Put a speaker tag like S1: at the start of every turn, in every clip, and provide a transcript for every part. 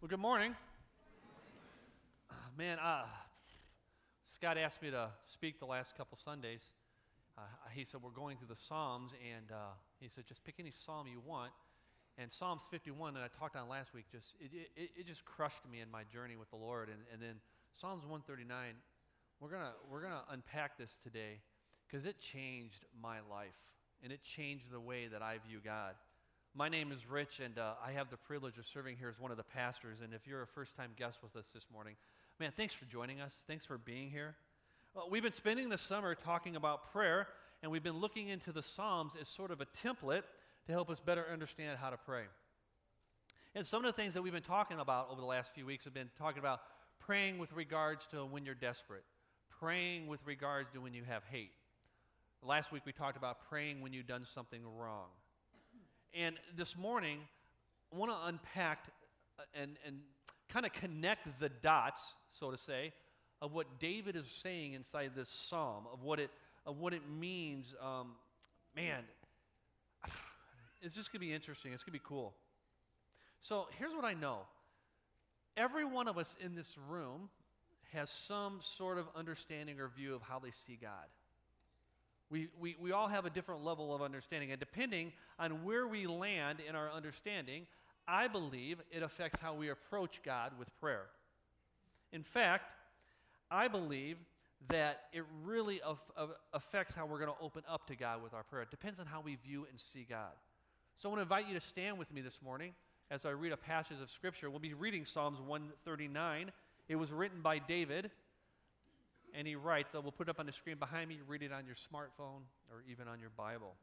S1: Well, good morning. Man, uh, Scott asked me to speak the last couple Sundays. Uh, he said, We're going through the Psalms, and uh, he said, Just pick any psalm you want. And Psalms 51 that I talked on last week, just it, it, it just crushed me in my journey with the Lord. And, and then Psalms 139, we're going we're gonna unpack this today because it changed my life, and it changed the way that I view God. My name is Rich, and uh, I have the privilege of serving here as one of the pastors. And if you're a first time guest with us this morning, man, thanks for joining us. Thanks for being here. Well, we've been spending the summer talking about prayer, and we've been looking into the Psalms as sort of a template to help us better understand how to pray. And some of the things that we've been talking about over the last few weeks have been talking about praying with regards to when you're desperate, praying with regards to when you have hate. Last week we talked about praying when you've done something wrong. And this morning, I want to unpack uh, and, and kind of connect the dots, so to say, of what David is saying inside this psalm, of what it, of what it means. Um, man, it's just going to be interesting. It's going to be cool. So here's what I know every one of us in this room has some sort of understanding or view of how they see God. We, we, we all have a different level of understanding, and depending on where we land in our understanding, I believe it affects how we approach God with prayer. In fact, I believe that it really af- affects how we're going to open up to God with our prayer. It depends on how we view and see God. So I want to invite you to stand with me this morning as I read a passage of Scripture. We'll be reading Psalms 139. It was written by David. And he writes, oh, I will put up on the screen behind me, read it on your smartphone or even on your Bible.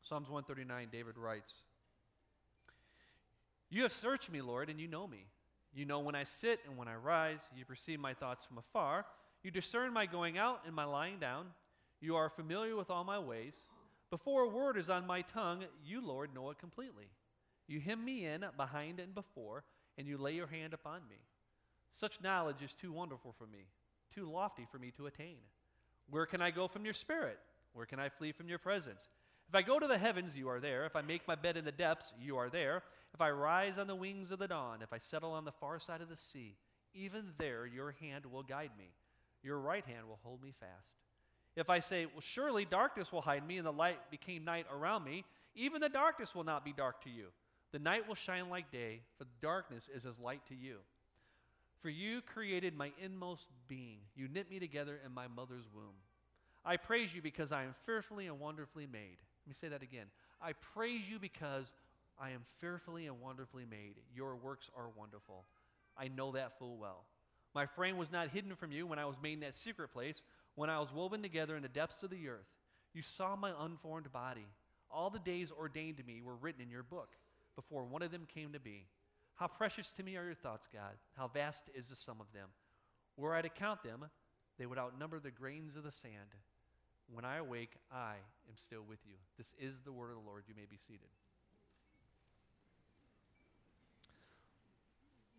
S1: Psalms 139, David writes, You have searched me, Lord, and you know me. You know when I sit and when I rise. You perceive my thoughts from afar. You discern my going out and my lying down. You are familiar with all my ways. Before a word is on my tongue, you, Lord, know it completely. You hem me in behind and before, and you lay your hand upon me. Such knowledge is too wonderful for me too lofty for me to attain. Where can I go from your spirit? Where can I flee from your presence? If I go to the heavens, you are there. If I make my bed in the depths, you are there. If I rise on the wings of the dawn, if I settle on the far side of the sea, even there your hand will guide me. Your right hand will hold me fast. If I say, Well, surely darkness will hide me, and the light became night around me, even the darkness will not be dark to you. The night will shine like day, for darkness is as light to you. For you created my inmost being. You knit me together in my mother's womb. I praise you because I am fearfully and wonderfully made. Let me say that again. I praise you because I am fearfully and wonderfully made. Your works are wonderful. I know that full well. My frame was not hidden from you when I was made in that secret place, when I was woven together in the depths of the earth. You saw my unformed body. All the days ordained to me were written in your book before one of them came to be. How precious to me are your thoughts, God. How vast is the sum of them. Were I to count them, they would outnumber the grains of the sand. When I awake, I am still with you. This is the word of the Lord. You may be seated.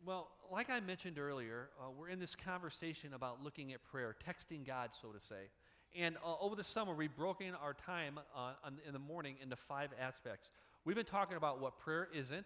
S1: Well, like I mentioned earlier, uh, we're in this conversation about looking at prayer, texting God, so to say. And uh, over the summer, we've broken our time uh, on, in the morning into five aspects. We've been talking about what prayer isn't,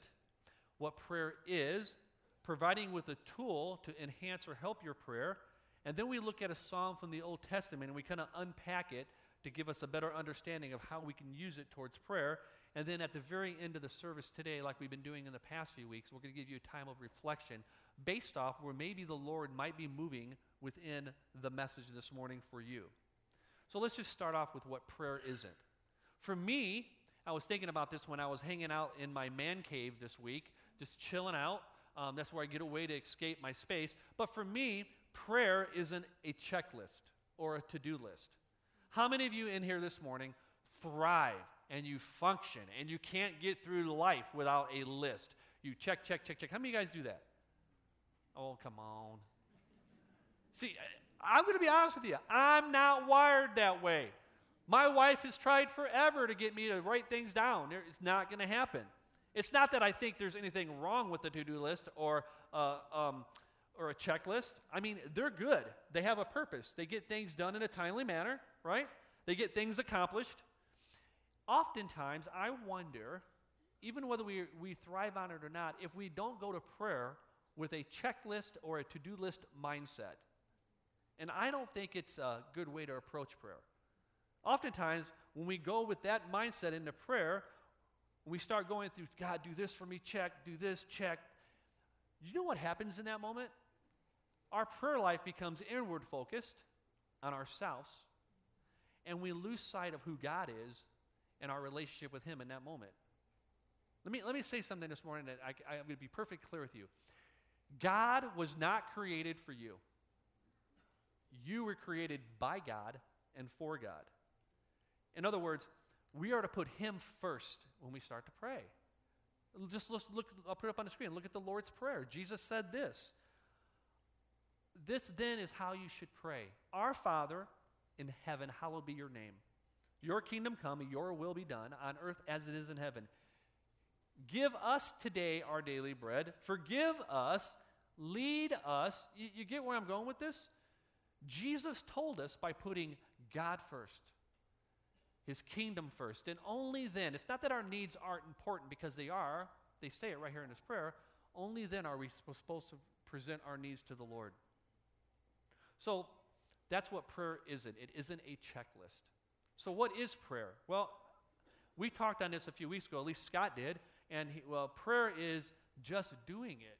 S1: what prayer is, providing with a tool to enhance or help your prayer. And then we look at a psalm from the Old Testament and we kind of unpack it to give us a better understanding of how we can use it towards prayer. And then at the very end of the service today, like we've been doing in the past few weeks, we're going to give you a time of reflection based off where maybe the Lord might be moving within the message this morning for you. So let's just start off with what prayer isn't. For me, I was thinking about this when I was hanging out in my man cave this week, just chilling out. Um, that's where I get away to escape my space. But for me, prayer isn't a checklist or a to do list. How many of you in here this morning thrive and you function and you can't get through life without a list? You check, check, check, check. How many of you guys do that? Oh, come on. See, I'm going to be honest with you. I'm not wired that way. My wife has tried forever to get me to write things down. It's not going to happen. It's not that I think there's anything wrong with the to do list or, uh, um, or a checklist. I mean, they're good. They have a purpose. They get things done in a timely manner, right? They get things accomplished. Oftentimes, I wonder, even whether we, we thrive on it or not, if we don't go to prayer, with a checklist or a to do list mindset. And I don't think it's a good way to approach prayer. Oftentimes, when we go with that mindset into prayer, we start going through, God, do this for me, check, do this, check. You know what happens in that moment? Our prayer life becomes inward focused on ourselves, and we lose sight of who God is and our relationship with Him in that moment. Let me, let me say something this morning that I, I'm going to be perfectly clear with you. God was not created for you. You were created by God and for God. In other words, we are to put Him first when we start to pray. Just look, I'll put it up on the screen. Look at the Lord's Prayer. Jesus said this. This then is how you should pray Our Father in heaven, hallowed be your name. Your kingdom come, your will be done on earth as it is in heaven. Give us today our daily bread. Forgive us. Lead us. You, you get where I'm going with this? Jesus told us by putting God first, His kingdom first, and only then. It's not that our needs aren't important because they are. They say it right here in His prayer. Only then are we supposed to present our needs to the Lord. So that's what prayer isn't. It isn't a checklist. So, what is prayer? Well, we talked on this a few weeks ago, at least Scott did, and he, well, prayer is just doing it.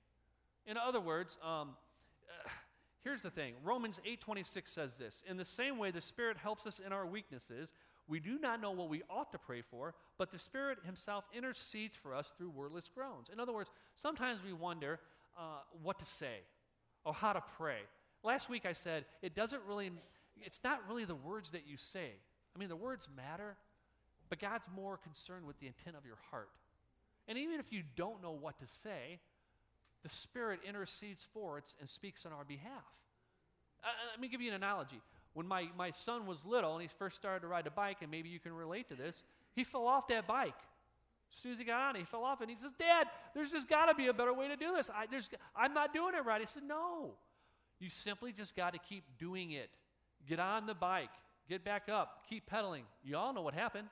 S1: In other words, um, here's the thing Romans 8:26 says this In the same way, the Spirit helps us in our weaknesses. We do not know what we ought to pray for, but the Spirit Himself intercedes for us through wordless groans. In other words, sometimes we wonder uh, what to say or how to pray. Last week I said it doesn't really, it's not really the words that you say. I mean, the words matter, but God's more concerned with the intent of your heart. And even if you don't know what to say, the Spirit intercedes for us and speaks on our behalf. Uh, uh, let me give you an analogy. When my, my son was little and he first started to ride a bike, and maybe you can relate to this, he fell off that bike. As soon as he got on, he fell off and he says, Dad, there's just got to be a better way to do this. I, I'm not doing it right. He said, No. You simply just got to keep doing it. Get on the bike, get back up, keep pedaling. You all know what happened.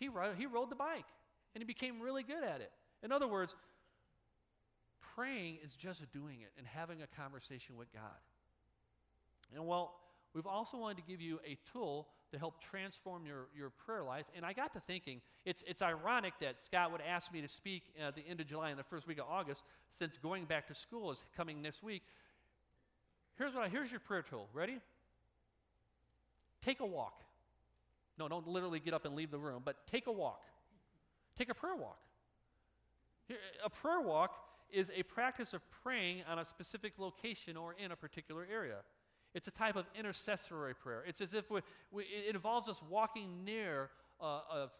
S1: He, he rode the bike and he became really good at it. In other words, praying is just doing it and having a conversation with God. And well, we've also wanted to give you a tool to help transform your, your prayer life. And I got to thinking, it's, it's ironic that Scott would ask me to speak at the end of July and the first week of August, since going back to school is coming this week. Here's what I, here's your prayer tool. Ready? Take a walk. No, don't literally get up and leave the room, but take a walk. Take a prayer walk. A prayer walk is a practice of praying on a specific location or in a particular area. It's a type of intercessory prayer. It's as if we, we, it involves us walking near a, a,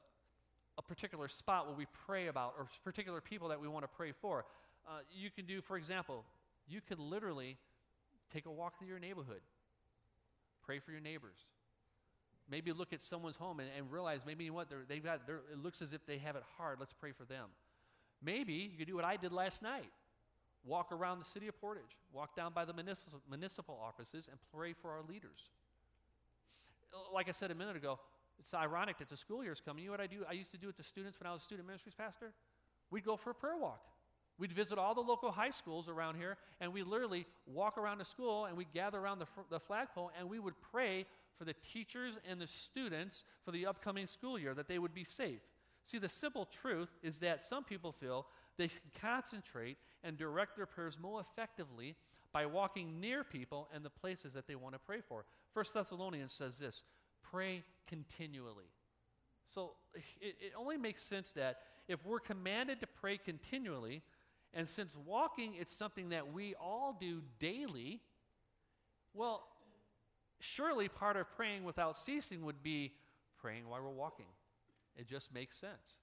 S1: a, particular spot where we pray about or particular people that we want to pray for. Uh, you can do, for example, you could literally Take a walk through your neighborhood. Pray for your neighbors. Maybe look at someone's home and, and realize maybe you what they've got. It looks as if they have it hard. Let's pray for them. Maybe you could do what I did last night. Walk around the city of Portage. Walk down by the municipal, municipal offices and pray for our leaders. Like I said a minute ago, it's ironic that the school year is coming. You know what I do? I used to do it to students when I was student ministries pastor. We'd go for a prayer walk. We'd visit all the local high schools around here, and we literally walk around the school and we'd gather around the, the flagpole and we would pray for the teachers and the students for the upcoming school year that they would be safe. See, the simple truth is that some people feel they can concentrate and direct their prayers more effectively by walking near people and the places that they want to pray for. First Thessalonians says this pray continually. So it, it only makes sense that if we're commanded to pray continually, and since walking is something that we all do daily, well, surely part of praying without ceasing would be praying while we're walking. It just makes sense.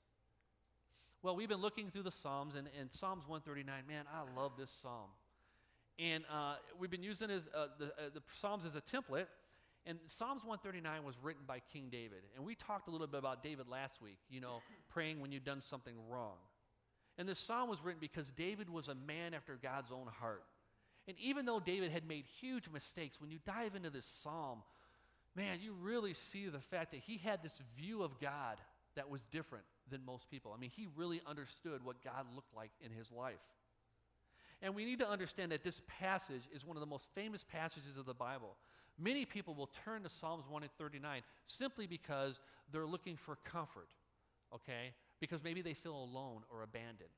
S1: Well, we've been looking through the Psalms, and, and Psalms 139, man, I love this psalm. And uh, we've been using as, uh, the, uh, the Psalms as a template. And Psalms 139 was written by King David. And we talked a little bit about David last week, you know, praying when you've done something wrong. And this psalm was written because David was a man after God's own heart. And even though David had made huge mistakes, when you dive into this psalm, man, you really see the fact that he had this view of God that was different than most people. I mean, he really understood what God looked like in his life. And we need to understand that this passage is one of the most famous passages of the Bible. Many people will turn to Psalms 139 simply because they're looking for comfort, okay? Because maybe they feel alone or abandoned.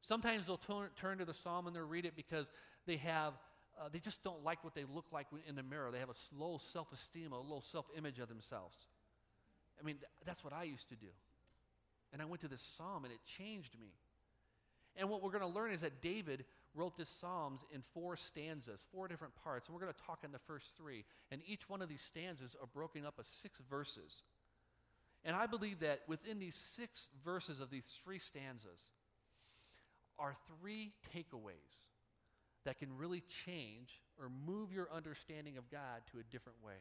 S1: Sometimes they'll turn, turn to the psalm and they'll read it because they have uh, they just don't like what they look like in the mirror. They have a low self-esteem, a low self-image of themselves. I mean, th- that's what I used to do. And I went to this psalm and it changed me. And what we're going to learn is that David wrote this Psalms in four stanzas, four different parts. And we're going to talk in the first three. And each one of these stanzas are broken up as six verses. And I believe that within these six verses of these three stanzas are three takeaways that can really change or move your understanding of God to a different way.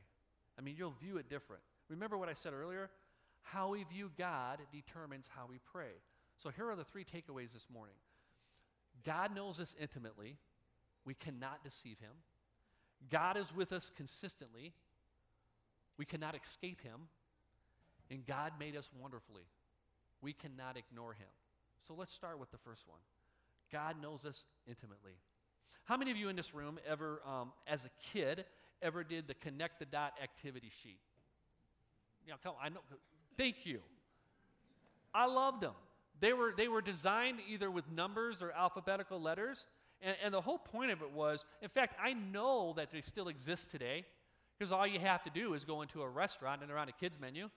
S1: I mean, you'll view it different. Remember what I said earlier? How we view God determines how we pray. So here are the three takeaways this morning God knows us intimately, we cannot deceive him. God is with us consistently, we cannot escape him. And God made us wonderfully, we cannot ignore him. So let's start with the first one God knows us intimately. How many of you in this room ever, um, as a kid, ever did the connect the dot activity sheet? Yeah, come on, I know. Thank you. I loved them. They were, they were designed either with numbers or alphabetical letters. And, and the whole point of it was, in fact, I know that they still exist today because all you have to do is go into a restaurant and they're on a kids menu,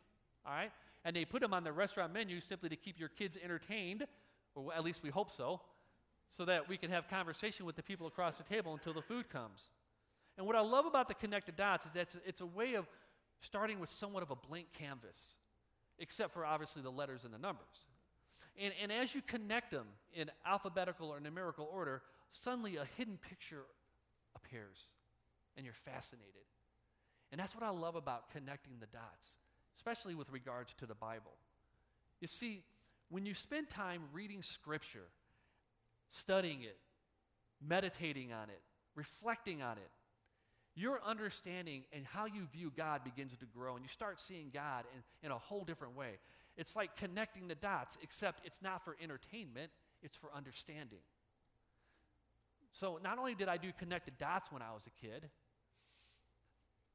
S1: all right? And they put them on the restaurant menu simply to keep your kids entertained, or at least we hope so, so that we can have conversation with the people across the table until the food comes. And what I love about the connected dots is that it's, it's a way of starting with somewhat of a blank canvas, except for obviously the letters and the numbers. And, and as you connect them in alphabetical or numerical order, suddenly a hidden picture appears, and you're fascinated. And that's what I love about connecting the dots, especially with regards to the Bible. You see, when you spend time reading Scripture, studying it, meditating on it, reflecting on it, your understanding and how you view God begins to grow, and you start seeing God in, in a whole different way. It's like connecting the dots, except it's not for entertainment, it's for understanding. So, not only did I do connected dots when I was a kid,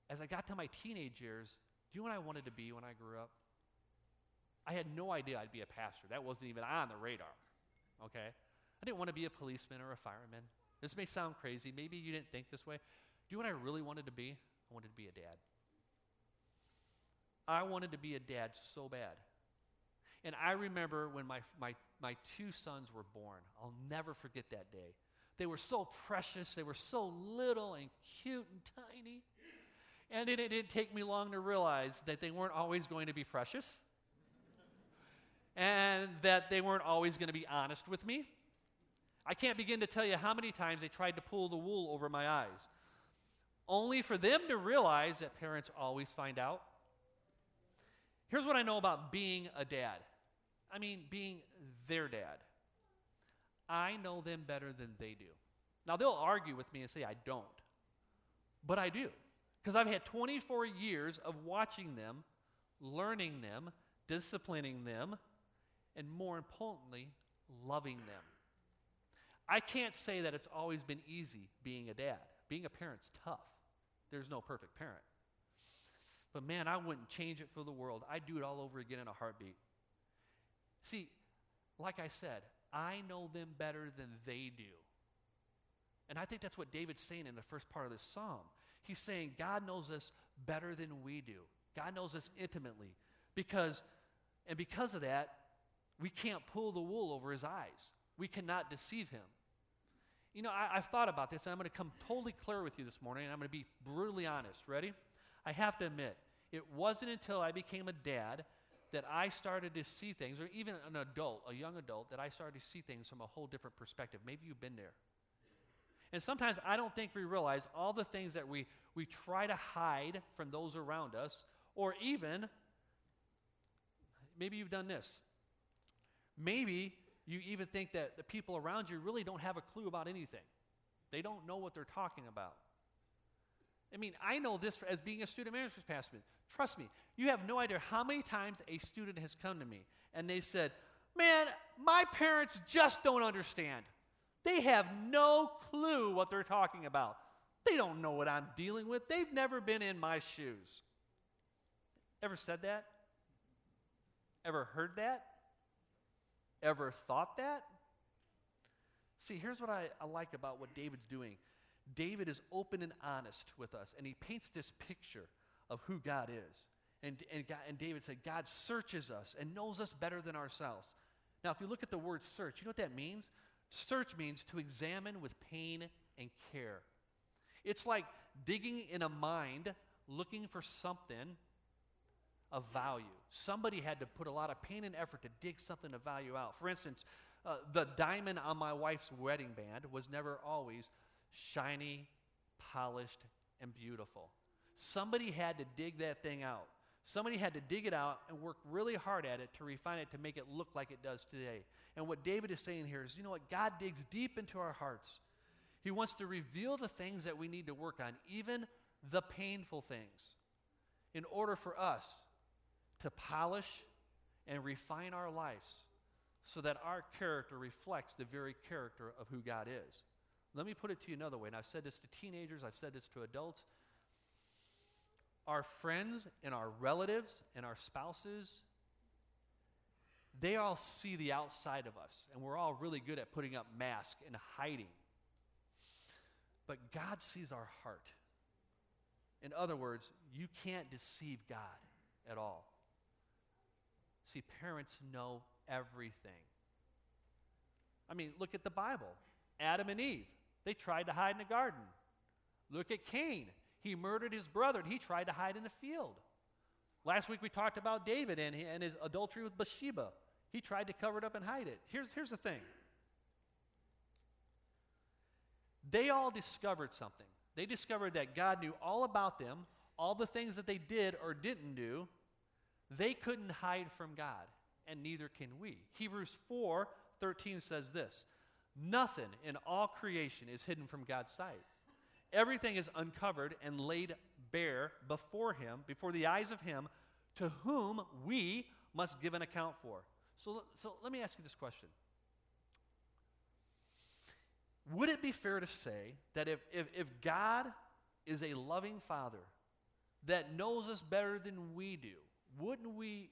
S1: as I got to my teenage years, do you know what I wanted to be when I grew up? I had no idea I'd be a pastor. That wasn't even on the radar. Okay? I didn't want to be a policeman or a fireman. This may sound crazy. Maybe you didn't think this way. Do you know what I really wanted to be? I wanted to be a dad. I wanted to be a dad so bad. And I remember when my, my, my two sons were born. I'll never forget that day. They were so precious, they were so little and cute and tiny. And it, it didn't take me long to realize that they weren't always going to be precious and that they weren't always going to be honest with me I can't begin to tell you how many times they tried to pull the wool over my eyes, only for them to realize that parents always find out. Here's what I know about being a dad I mean, being their dad. I know them better than they do. Now, they'll argue with me and say I don't, but I do. Because I've had 24 years of watching them, learning them, disciplining them, and more importantly, loving them. I can't say that it's always been easy being a dad. Being a parent's tough. There's no perfect parent. But man, I wouldn't change it for the world. I'd do it all over again in a heartbeat. See, like I said, I know them better than they do. And I think that's what David's saying in the first part of this psalm. He's saying God knows us better than we do. God knows us intimately. Because, and because of that, we can't pull the wool over his eyes. We cannot deceive him. You know, I, have thought about this, and I'm going to come totally clear with you this morning, and I'm going to be brutally honest. Ready? I have to admit, it wasn't until I became a dad that I started to see things, or even an adult, a young adult, that I started to see things from a whole different perspective. Maybe you've been there. And sometimes I don't think we realize all the things that we, we try to hide from those around us, or even, maybe you've done this. Maybe you even think that the people around you really don't have a clue about anything. They don't know what they're talking about. I mean, I know this as being a student management pastor. Trust me, you have no idea how many times a student has come to me and they said, Man, my parents just don't understand. They have no clue what they're talking about. They don't know what I'm dealing with. They've never been in my shoes. Ever said that? Ever heard that? Ever thought that? See, here's what I, I like about what David's doing David is open and honest with us, and he paints this picture of who God is. And, and, God, and David said, God searches us and knows us better than ourselves. Now, if you look at the word search, you know what that means? Search means to examine with pain and care. It's like digging in a mine looking for something of value. Somebody had to put a lot of pain and effort to dig something of value out. For instance, uh, the diamond on my wife's wedding band was never always shiny, polished, and beautiful. Somebody had to dig that thing out. Somebody had to dig it out and work really hard at it to refine it to make it look like it does today. And what David is saying here is you know what? God digs deep into our hearts. He wants to reveal the things that we need to work on, even the painful things, in order for us to polish and refine our lives so that our character reflects the very character of who God is. Let me put it to you another way, and I've said this to teenagers, I've said this to adults. Our friends and our relatives and our spouses, they all see the outside of us, and we're all really good at putting up masks and hiding. But God sees our heart. In other words, you can't deceive God at all. See, parents know everything. I mean, look at the Bible Adam and Eve. They tried to hide in the garden. Look at Cain. He murdered his brother and he tried to hide in the field. Last week we talked about David and, and his adultery with Bathsheba. He tried to cover it up and hide it. Here's, here's the thing they all discovered something. They discovered that God knew all about them, all the things that they did or didn't do. They couldn't hide from God, and neither can we. Hebrews 4 13 says this Nothing in all creation is hidden from God's sight. Everything is uncovered and laid bare before Him, before the eyes of Him to whom we must give an account for. So, so let me ask you this question. Would it be fair to say that if, if, if God is a loving Father that knows us better than we do, wouldn't, we,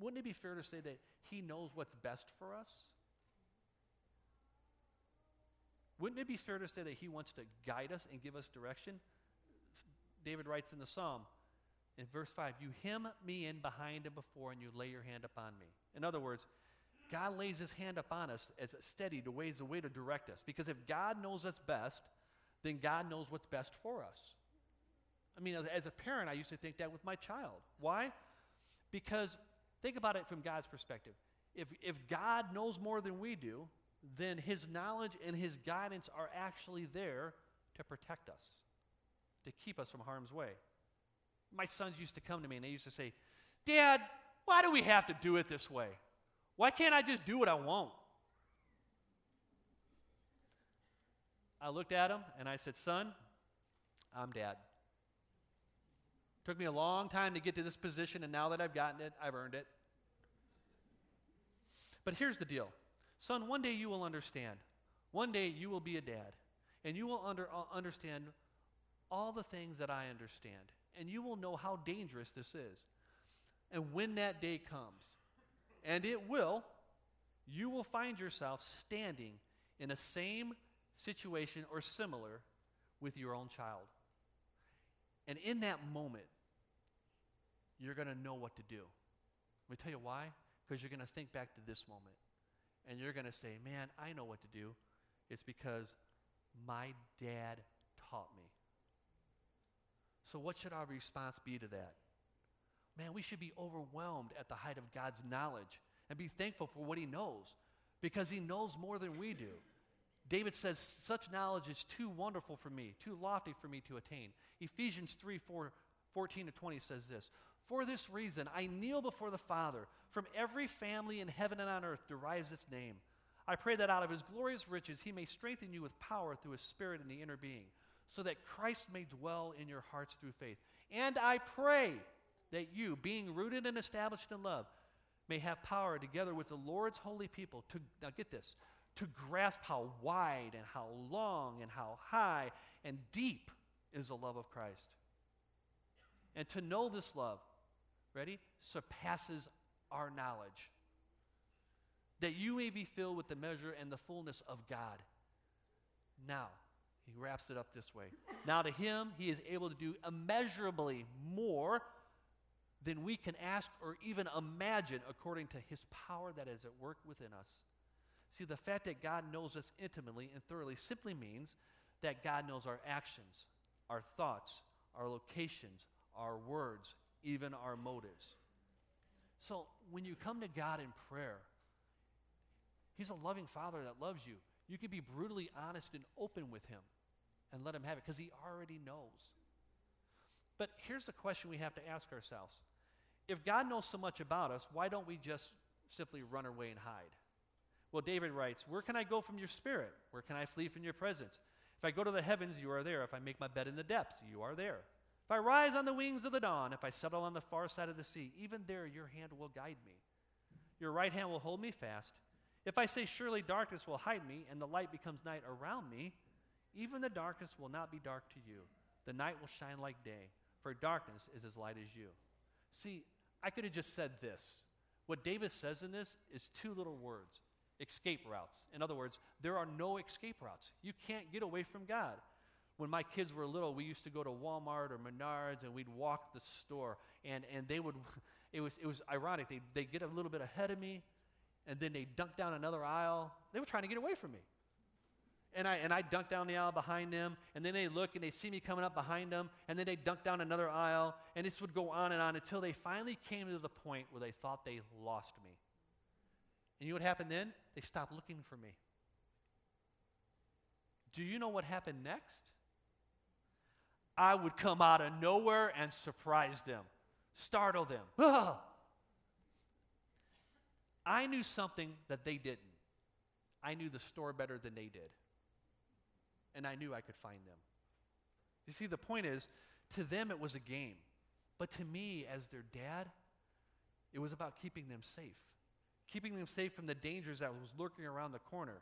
S1: wouldn't it be fair to say that He knows what's best for us? Wouldn't it be fair to say that he wants to guide us and give us direction? David writes in the psalm in verse 5 You hem me in behind and before, and you lay your hand upon me. In other words, God lays his hand upon us as a steady to ways a way to direct us. Because if God knows us best, then God knows what's best for us. I mean, as a parent, I used to think that with my child. Why? Because think about it from God's perspective. If, if God knows more than we do, then his knowledge and his guidance are actually there to protect us, to keep us from harm's way. My sons used to come to me and they used to say, Dad, why do we have to do it this way? Why can't I just do what I want? I looked at him and I said, Son, I'm dad. Took me a long time to get to this position, and now that I've gotten it, I've earned it. But here's the deal Son, one day you will understand. One day you will be a dad, and you will under, uh, understand all the things that I understand, and you will know how dangerous this is. And when that day comes, and it will, you will find yourself standing in the same situation or similar with your own child. And in that moment, you're going to know what to do. Let me tell you why. Because you're going to think back to this moment and you're going to say, Man, I know what to do. It's because my dad taught me. So, what should our response be to that? Man, we should be overwhelmed at the height of God's knowledge and be thankful for what He knows because He knows more than we do. David says, Such knowledge is too wonderful for me, too lofty for me to attain. Ephesians 3 4, 14 to 20 says this For this reason, I kneel before the Father from every family in heaven and on earth derives its name. I pray that out of his glorious riches he may strengthen you with power through his spirit in the inner being, so that Christ may dwell in your hearts through faith. And I pray that you, being rooted and established in love, may have power together with the Lord's holy people to, now get this, to grasp how wide and how long and how high and deep is the love of Christ. And to know this love, ready, surpasses our knowledge. That you may be filled with the measure and the fullness of God. Now, he wraps it up this way. Now, to him, he is able to do immeasurably more than we can ask or even imagine according to his power that is at work within us. See, the fact that God knows us intimately and thoroughly simply means that God knows our actions, our thoughts, our locations, our words, even our motives. So when you come to God in prayer, He's a loving Father that loves you. You can be brutally honest and open with Him and let Him have it because He already knows. But here's the question we have to ask ourselves If God knows so much about us, why don't we just simply run away and hide? Well, David writes, Where can I go from your spirit? Where can I flee from your presence? If I go to the heavens, you are there. If I make my bed in the depths, you are there. If I rise on the wings of the dawn, if I settle on the far side of the sea, even there your hand will guide me. Your right hand will hold me fast. If I say, Surely darkness will hide me, and the light becomes night around me, even the darkness will not be dark to you. The night will shine like day, for darkness is as light as you. See, I could have just said this. What David says in this is two little words escape routes. In other words, there are no escape routes. You can't get away from God. When my kids were little, we used to go to Walmart or Menards and we'd walk the store. And, and they would, it was, it was ironic. They'd, they'd get a little bit ahead of me and then they'd dunk down another aisle. They were trying to get away from me. And I, and I dunk down the aisle behind them, and then they look and they see me coming up behind them, and then they dunk down another aisle, and this would go on and on until they finally came to the point where they thought they lost me. And you know what happened then? They stopped looking for me. Do you know what happened next? I would come out of nowhere and surprise them, startle them. Ah! I knew something that they didn't. I knew the store better than they did. And I knew I could find them. You see, the point is, to them it was a game. But to me, as their dad, it was about keeping them safe keeping them safe from the dangers that was lurking around the corner.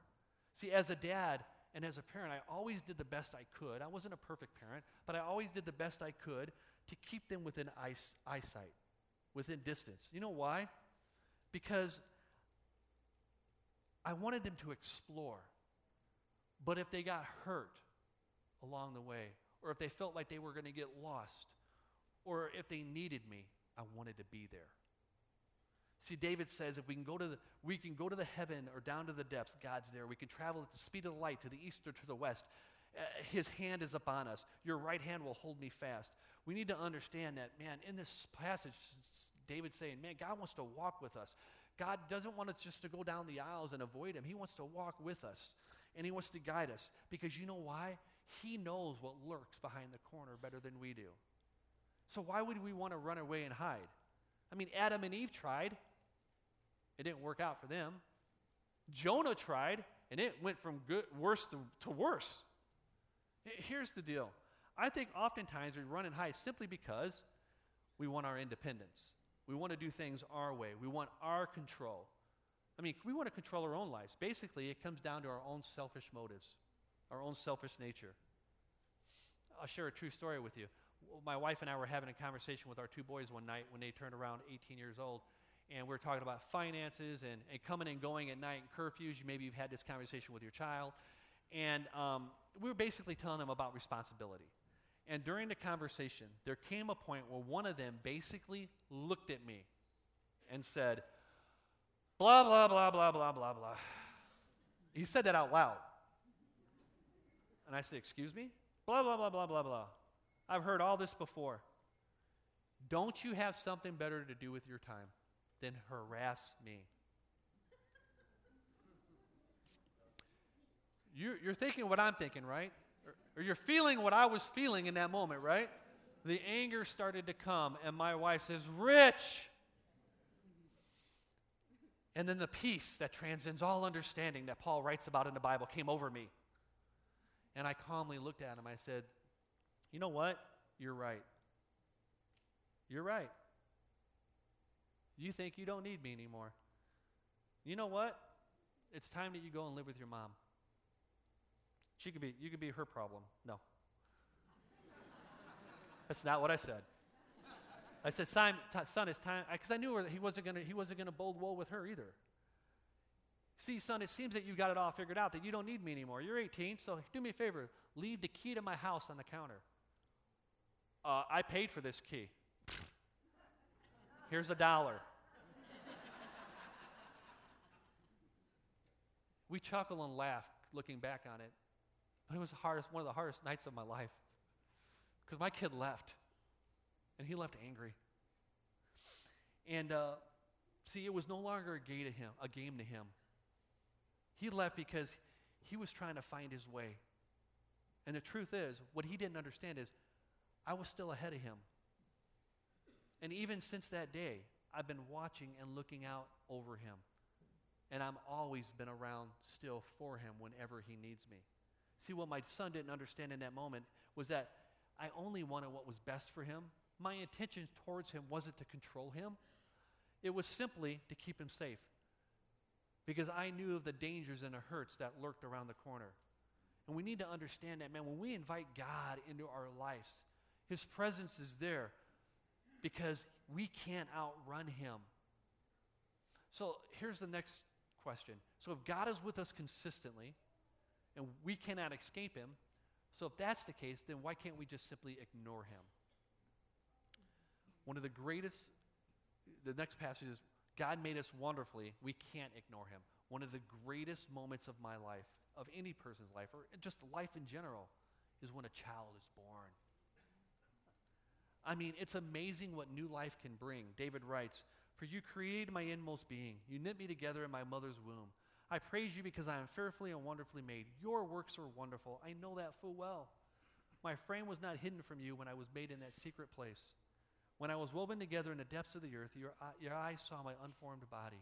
S1: See, as a dad and as a parent, I always did the best I could. I wasn't a perfect parent, but I always did the best I could to keep them within eyesight, within distance. You know why? Because I wanted them to explore. But if they got hurt along the way, or if they felt like they were going to get lost, or if they needed me, I wanted to be there. See, David says if we can go to the, we can go to the heaven or down to the depths, God's there. We can travel at the speed of the light to the east or to the west. Uh, his hand is upon us. Your right hand will hold me fast. We need to understand that, man, in this passage, David's saying, man, God wants to walk with us. God doesn't want us just to go down the aisles and avoid him. He wants to walk with us, and he wants to guide us. Because you know why? He knows what lurks behind the corner better than we do. So why would we want to run away and hide? I mean, Adam and Eve tried. It didn't work out for them. Jonah tried, and it went from good, worse to, to worse. Here's the deal I think oftentimes we run and hide simply because we want our independence. We want to do things our way. We want our control. I mean, we want to control our own lives. Basically, it comes down to our own selfish motives, our own selfish nature. I'll share a true story with you. My wife and I were having a conversation with our two boys one night when they turned around 18 years old and we're talking about finances and, and coming and going at night and curfews. Maybe you've had this conversation with your child. And um, we were basically telling them about responsibility. And during the conversation, there came a point where one of them basically looked at me and said, blah, blah, blah, blah, blah, blah, blah. He said that out loud. And I said, Excuse me? Blah, blah, blah, blah, blah, blah. I've heard all this before. Don't you have something better to do with your time? Then harass me. You're, thinking what I'm thinking, right? Or you're feeling what I was feeling in that moment, right? The anger started to come, and my wife says, Rich! And then the peace that transcends all understanding that Paul writes about in the Bible came over me. And I calmly looked at him. I said, You know what? You're right. You're right. You think you don't need me anymore. You know what? It's time that you go and live with your mom. She could be, you could be her problem. No. That's not what I said. I said, son, it's time, because I knew he wasn't going to he wasn't going to bold wool with her either. See, son, it seems that you got it all figured out, that you don't need me anymore. You're 18, so do me a favor. Leave the key to my house on the counter. Uh, I paid for this key. Here's a dollar. We chuckle and laugh looking back on it. But it was hardest, one of the hardest nights of my life. Because my kid left. And he left angry. And uh, see, it was no longer a game to him, a game to him. He left because he was trying to find his way. And the truth is, what he didn't understand is, I was still ahead of him. And even since that day, I've been watching and looking out over him. And I'm always been around still for him whenever he needs me. See, what my son didn't understand in that moment was that I only wanted what was best for him. My intention towards him wasn't to control him, it was simply to keep him safe because I knew of the dangers and the hurts that lurked around the corner. And we need to understand that, man, when we invite God into our lives, His presence is there because we can't outrun Him. So here's the next question. So if God is with us consistently and we cannot escape Him, so if that's the case, then why can't we just simply ignore Him? One of the greatest, the next passage is God made us wonderfully. We can't ignore him. One of the greatest moments of my life, of any person's life, or just life in general, is when a child is born. I mean, it's amazing what new life can bring. David writes, For you created my inmost being. You knit me together in my mother's womb. I praise you because I am fearfully and wonderfully made. Your works are wonderful. I know that full well. My frame was not hidden from you when I was made in that secret place. When I was woven together in the depths of the earth, your, uh, your eyes saw my unformed body.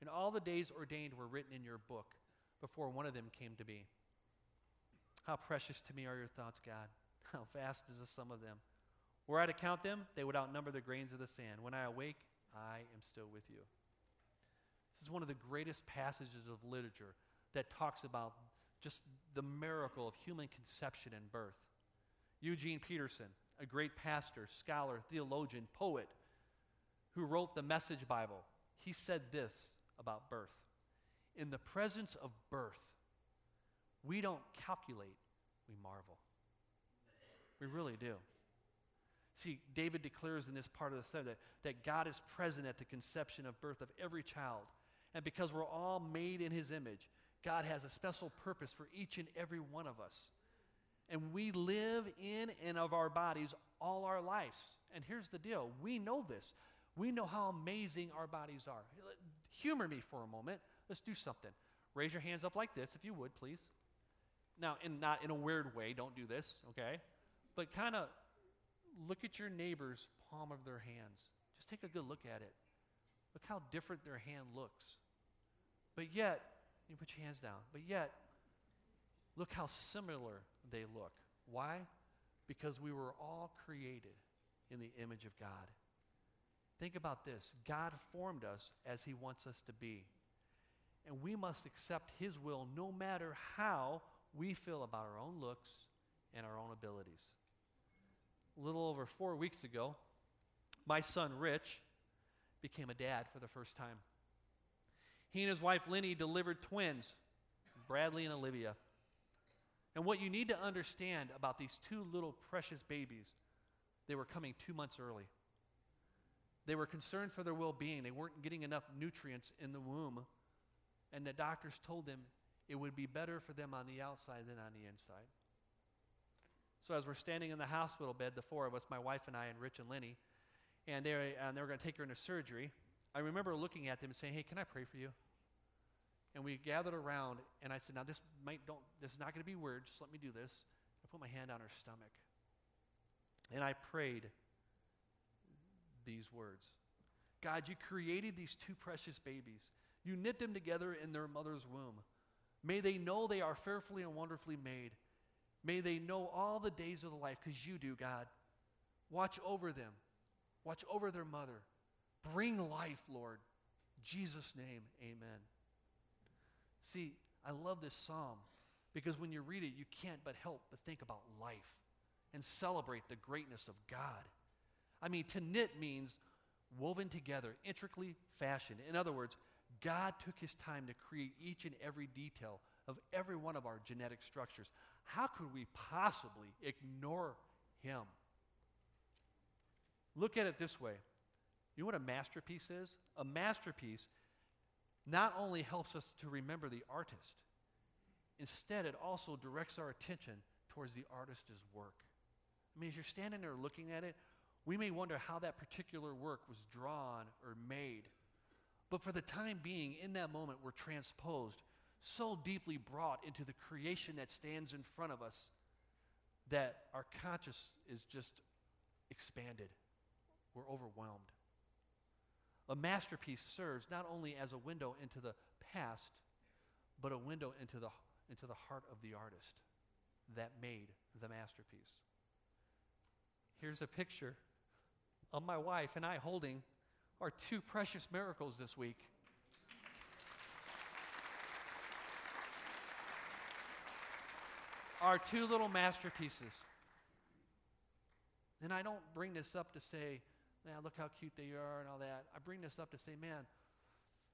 S1: And all the days ordained were written in your book before one of them came to be. How precious to me are your thoughts, God. How vast is the sum of them. Were I to count them, they would outnumber the grains of the sand. When I awake, I am still with you. This is one of the greatest passages of literature that talks about just the miracle of human conception and birth. Eugene Peterson, a great pastor, scholar, theologian, poet who wrote the Message Bible, he said this about birth. In the presence of birth, we don't calculate, we marvel. We really do. See, David declares in this part of the study that, that God is present at the conception of birth of every child. And because we're all made in his image, God has a special purpose for each and every one of us. And we live in and of our bodies all our lives. And here's the deal we know this. We know how amazing our bodies are. Humor me for a moment. Let's do something. Raise your hands up like this, if you would, please. Now, in not in a weird way, don't do this, okay? But kind of look at your neighbor's palm of their hands. Just take a good look at it. Look how different their hand looks. But yet, you put your hands down. But yet, look how similar they look. Why? Because we were all created in the image of God. Think about this God formed us as He wants us to be. And we must accept His will no matter how we feel about our own looks and our own abilities. A little over four weeks ago, my son Rich became a dad for the first time. He and his wife Lenny delivered twins, Bradley and Olivia. And what you need to understand about these two little precious babies, they were coming two months early. They were concerned for their well being. They weren't getting enough nutrients in the womb. And the doctors told them it would be better for them on the outside than on the inside. So, as we're standing in the hospital bed, the four of us, my wife and I, and Rich and Lenny, and they, and they were going to take her into surgery, I remember looking at them and saying, Hey, can I pray for you? And we gathered around, and I said, Now, this, might don't, this is not going to be weird. Just let me do this. I put my hand on her stomach. And I prayed these words God, you created these two precious babies. You knit them together in their mother's womb. May they know they are fearfully and wonderfully made. May they know all the days of the life because you do, God. Watch over them. Watch over their mother. Bring life, Lord. In Jesus' name, amen. See, I love this psalm because when you read it, you can't but help but think about life and celebrate the greatness of God. I mean, to knit means woven together, intricately fashioned. In other words, God took his time to create each and every detail of every one of our genetic structures. How could we possibly ignore him? Look at it this way. You know what a masterpiece is? A masterpiece not only helps us to remember the artist, instead, it also directs our attention towards the artist's work. I mean, as you're standing there looking at it, we may wonder how that particular work was drawn or made. But for the time being, in that moment, we're transposed, so deeply brought into the creation that stands in front of us that our conscious is just expanded. We're overwhelmed. A masterpiece serves not only as a window into the past, but a window into the, into the heart of the artist that made the masterpiece. Here's a picture of my wife and I holding our two precious miracles this week. Our two little masterpieces. And I don't bring this up to say, man, look how cute they are and all that. I bring this up to say, man,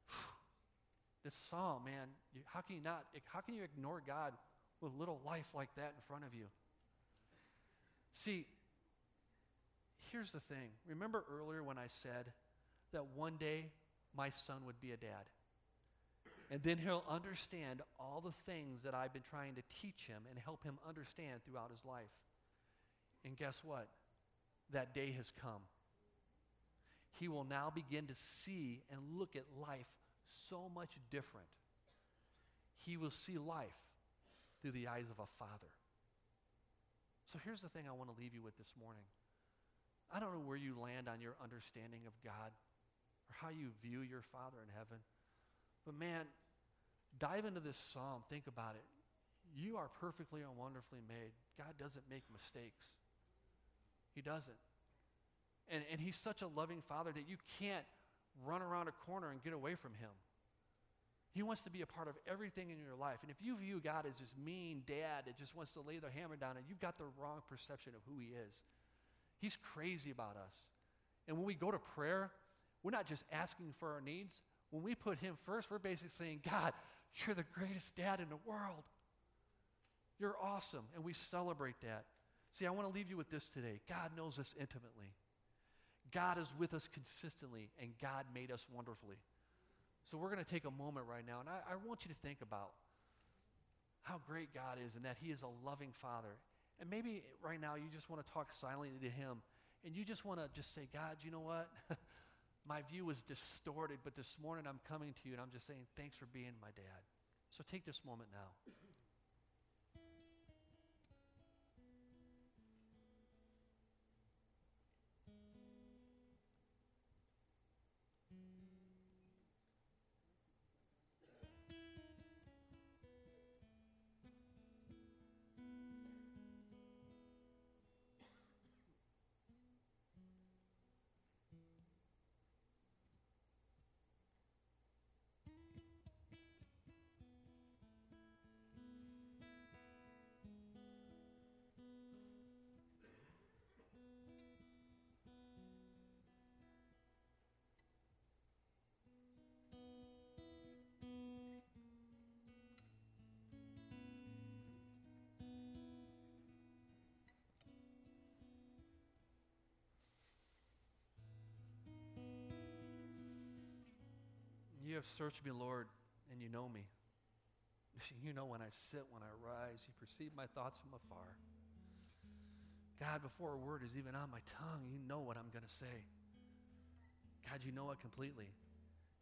S1: this psalm, man, you, how can you not, how can you ignore God with little life like that in front of you? See, here's the thing. Remember earlier when I said that one day my son would be a dad? And then he'll understand all the things that I've been trying to teach him and help him understand throughout his life. And guess what? That day has come. He will now begin to see and look at life so much different. He will see life through the eyes of a father. So here's the thing I want to leave you with this morning. I don't know where you land on your understanding of God or how you view your Father in heaven. But man, dive into this psalm. Think about it. You are perfectly and wonderfully made. God doesn't make mistakes. He doesn't. And, and He's such a loving Father that you can't run around a corner and get away from Him. He wants to be a part of everything in your life. And if you view God as this mean dad that just wants to lay their hammer down, and you've got the wrong perception of who He is. He's crazy about us. And when we go to prayer, we're not just asking for our needs. When we put Him first, we're basically saying, God, you're the greatest dad in the world. You're awesome. And we celebrate that. See, I want to leave you with this today God knows us intimately, God is with us consistently, and God made us wonderfully. So we're going to take a moment right now, and I, I want you to think about how great God is and that He is a loving Father. And maybe right now you just want to talk silently to Him and you just want to just say, God, you know what? my view was distorted, but this morning I'm coming to you and I'm just saying, thanks for being my dad. So take this moment now. You have searched me, Lord, and you know me. You know when I sit, when I rise. You perceive my thoughts from afar. God, before a word is even on my tongue, you know what I'm going to say. God, you know it completely.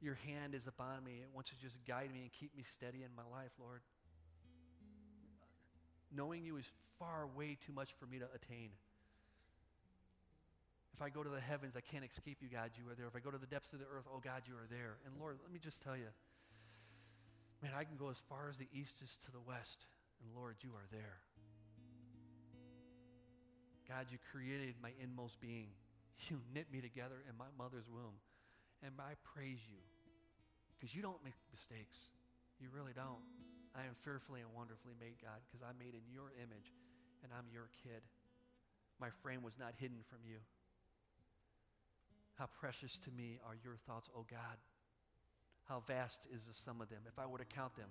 S1: Your hand is upon me. It wants to just guide me and keep me steady in my life, Lord. Knowing you is far way too much for me to attain. If I go to the heavens, I can't escape you, God. You are there. If I go to the depths of the earth, oh, God, you are there. And Lord, let me just tell you, man, I can go as far as the east is to the west. And Lord, you are there. God, you created my inmost being. You knit me together in my mother's womb. And I praise you because you don't make mistakes. You really don't. I am fearfully and wonderfully made, God, because I'm made in your image and I'm your kid. My frame was not hidden from you. How precious to me are your thoughts, O oh God. How vast is the sum of them. If I were to count them,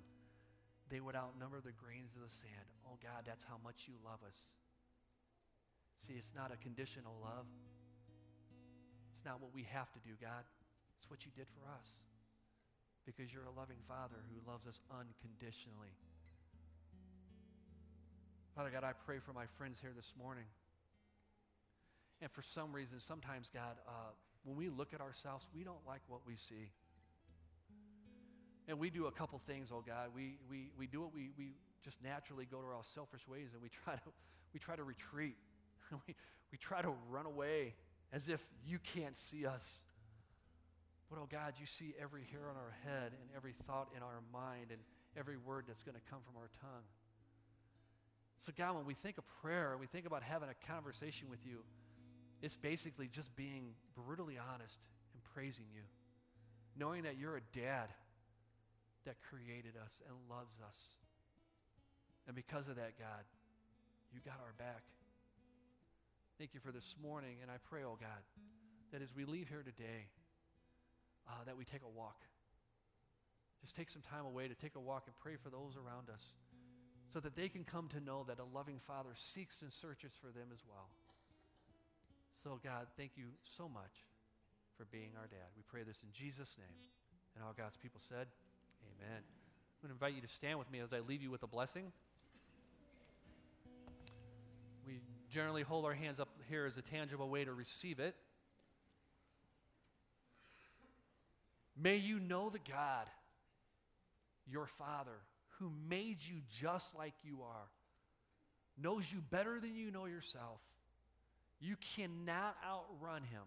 S1: they would outnumber the grains of the sand. Oh God, that's how much you love us. See, it's not a conditional love. It's not what we have to do, God. It's what you did for us. Because you're a loving Father who loves us unconditionally. Father God, I pray for my friends here this morning. And for some reason, sometimes, God, uh, when we look at ourselves, we don't like what we see. And we do a couple things, oh God. We, we, we do it, we, we just naturally go to our selfish ways and we try to, we try to retreat. we, we try to run away as if you can't see us. But oh God, you see every hair on our head and every thought in our mind and every word that's going to come from our tongue. So, God, when we think of prayer, we think about having a conversation with you, it's basically just being brutally honest and praising you, knowing that you're a dad that created us and loves us. And because of that, God, you got our back. Thank you for this morning, and I pray, oh God, that as we leave here today, uh, that we take a walk. Just take some time away to take a walk and pray for those around us so that they can come to know that a loving Father seeks and searches for them as well. So, God, thank you so much for being our dad. We pray this in Jesus' name. And all God's people said, Amen. I'm going to invite you to stand with me as I leave you with a blessing. We generally hold our hands up here as a tangible way to receive it. May you know the God, your Father, who made you just like you are, knows you better than you know yourself. You cannot outrun him.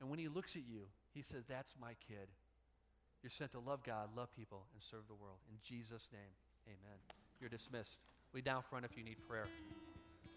S1: And when he looks at you, he says, That's my kid. You're sent to love God, love people, and serve the world. In Jesus' name, amen. You're dismissed. We down front if you need prayer.